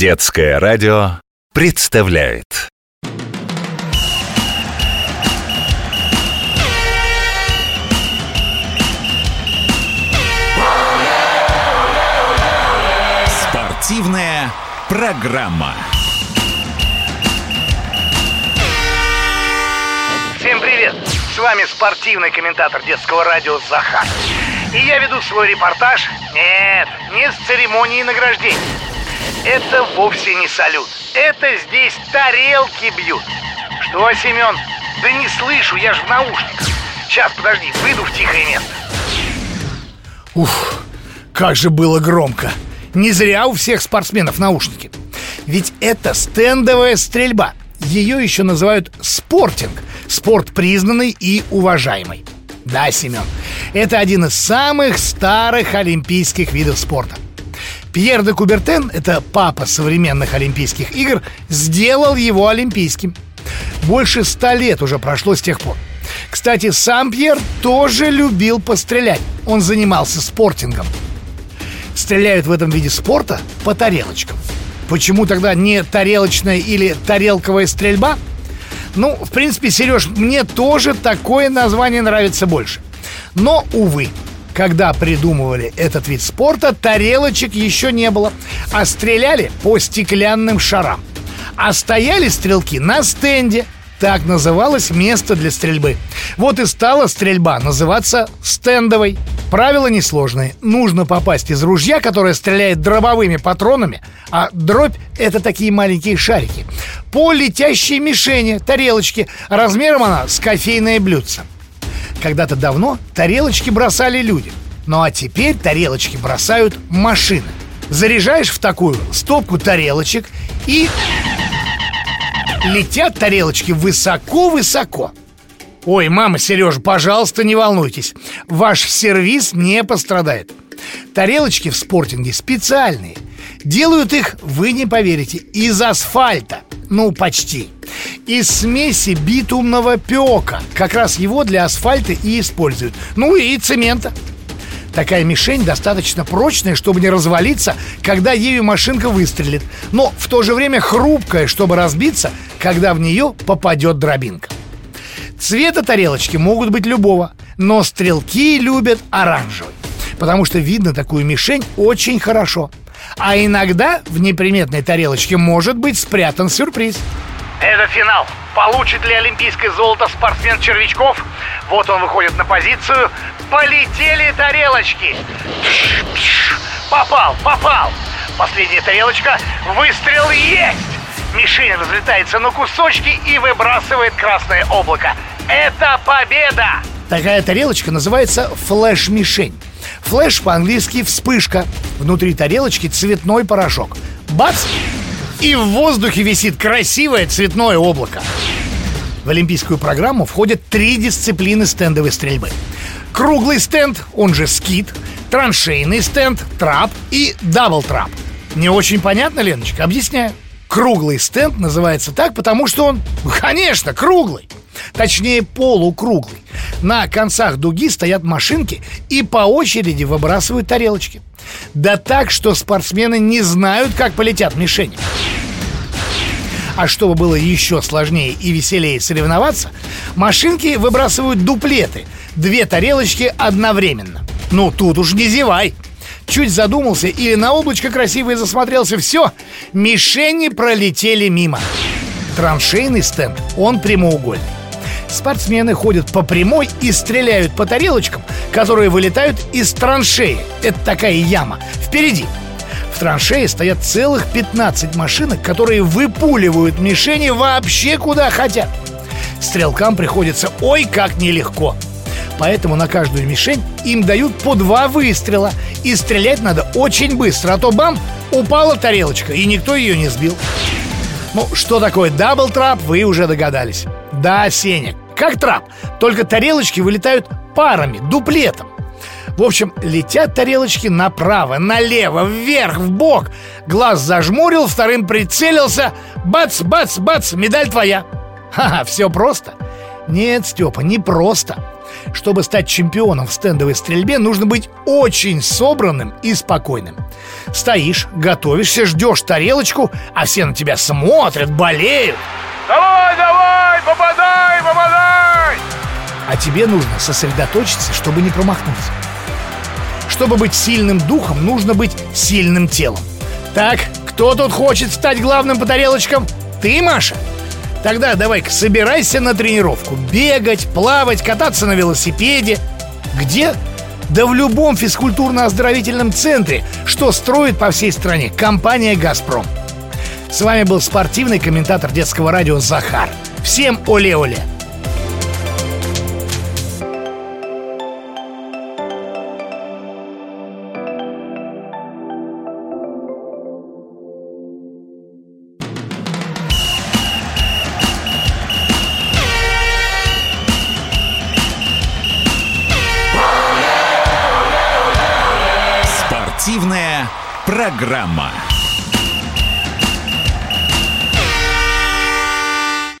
Детское радио представляет Спортивная программа. Всем привет! С вами спортивный комментатор детского радио Захар. И я веду свой репортаж, нет, не с церемонии награждения. Это вовсе не салют. Это здесь тарелки бьют. Что, Семен? Да не слышу, я же в наушниках. Сейчас, подожди, выйду в тихое место. Ух, как же было громко. Не зря у всех спортсменов наушники. Ведь это стендовая стрельба. Ее еще называют спортинг. Спорт признанный и уважаемый. Да, Семен, это один из самых старых олимпийских видов спорта. Пьер де Кубертен, это папа современных Олимпийских игр, сделал его олимпийским. Больше ста лет уже прошло с тех пор. Кстати, сам Пьер тоже любил пострелять. Он занимался спортингом. Стреляют в этом виде спорта по тарелочкам. Почему тогда не тарелочная или тарелковая стрельба? Ну, в принципе, Сереж, мне тоже такое название нравится больше. Но, увы, когда придумывали этот вид спорта, тарелочек еще не было, а стреляли по стеклянным шарам. А стояли стрелки на стенде. Так называлось место для стрельбы. Вот и стала стрельба называться стендовой. Правила несложные. Нужно попасть из ружья, которое стреляет дробовыми патронами, а дробь — это такие маленькие шарики, по летящей мишени, тарелочке. Размером она с кофейное блюдце. Когда-то давно тарелочки бросали люди. Ну а теперь тарелочки бросают машины. Заряжаешь в такую стопку тарелочек и летят тарелочки высоко-высоко. Ой, мама, Сережа, пожалуйста, не волнуйтесь. Ваш сервис не пострадает. Тарелочки в спортинге специальные. Делают их, вы не поверите, из асфальта. Ну, почти. Из смеси битумного пека. Как раз его для асфальта и используют. Ну и цемента. Такая мишень достаточно прочная, чтобы не развалиться, когда ею машинка выстрелит, но в то же время хрупкая, чтобы разбиться, когда в нее попадет дробинка. Цвета тарелочки могут быть любого, но стрелки любят оранжевый, потому что видно такую мишень очень хорошо. А иногда в неприметной тарелочке может быть спрятан сюрприз. Это финал. Получит ли олимпийское золото спортсмен Червячков? Вот он выходит на позицию. Полетели тарелочки. Попал, попал. Последняя тарелочка. Выстрел есть. Мишень разлетается на кусочки и выбрасывает красное облако. Это победа! Такая тарелочка называется флеш-мишень. Флеш по-английски вспышка. Внутри тарелочки цветной порошок. Бац! И в воздухе висит красивое цветное облако. В олимпийскую программу входят три дисциплины стендовой стрельбы. Круглый стенд, он же скит, траншейный стенд, трап и дабл трап. Не очень понятно, Леночка? Объясняю. Круглый стенд называется так, потому что он, конечно, круглый. Точнее, полукруглый. На концах дуги стоят машинки и по очереди выбрасывают тарелочки. Да так, что спортсмены не знают, как полетят мишени. А чтобы было еще сложнее и веселее соревноваться, машинки выбрасывают дуплеты. Две тарелочки одновременно. Ну, тут уж не зевай. Чуть задумался или на облачко красивое засмотрелся, все, мишени пролетели мимо. Траншейный стенд, он прямоугольный. Спортсмены ходят по прямой и стреляют по тарелочкам, которые вылетают из траншеи. Это такая яма. Впереди. В траншее стоят целых 15 машинок, которые выпуливают мишени вообще куда хотят. Стрелкам приходится ой как нелегко. Поэтому на каждую мишень им дают по два выстрела. И стрелять надо очень быстро, а то бам, упала тарелочка, и никто ее не сбил. Ну, что такое дабл трап, вы уже догадались. Да, Сеня, как трап, только тарелочки вылетают парами, дуплетом. В общем, летят тарелочки направо, налево, вверх, в бок. Глаз зажмурил, вторым прицелился. Бац, бац, бац, медаль твоя. Ха-ха, все просто. Нет, Степа, не просто. Чтобы стать чемпионом в стендовой стрельбе, нужно быть очень собранным и спокойным. Стоишь, готовишься, ждешь тарелочку, а все на тебя смотрят, болеют. Давай, давай, попадай! А тебе нужно сосредоточиться, чтобы не промахнуться. Чтобы быть сильным духом, нужно быть сильным телом. Так, кто тут хочет стать главным по тарелочкам? Ты, Маша? Тогда давай-ка собирайся на тренировку Бегать, плавать, кататься на велосипеде Где? Да в любом физкультурно-оздоровительном центре Что строит по всей стране компания «Газпром» С вами был спортивный комментатор детского радио Захар Всем оле-оле! Спортивная программа.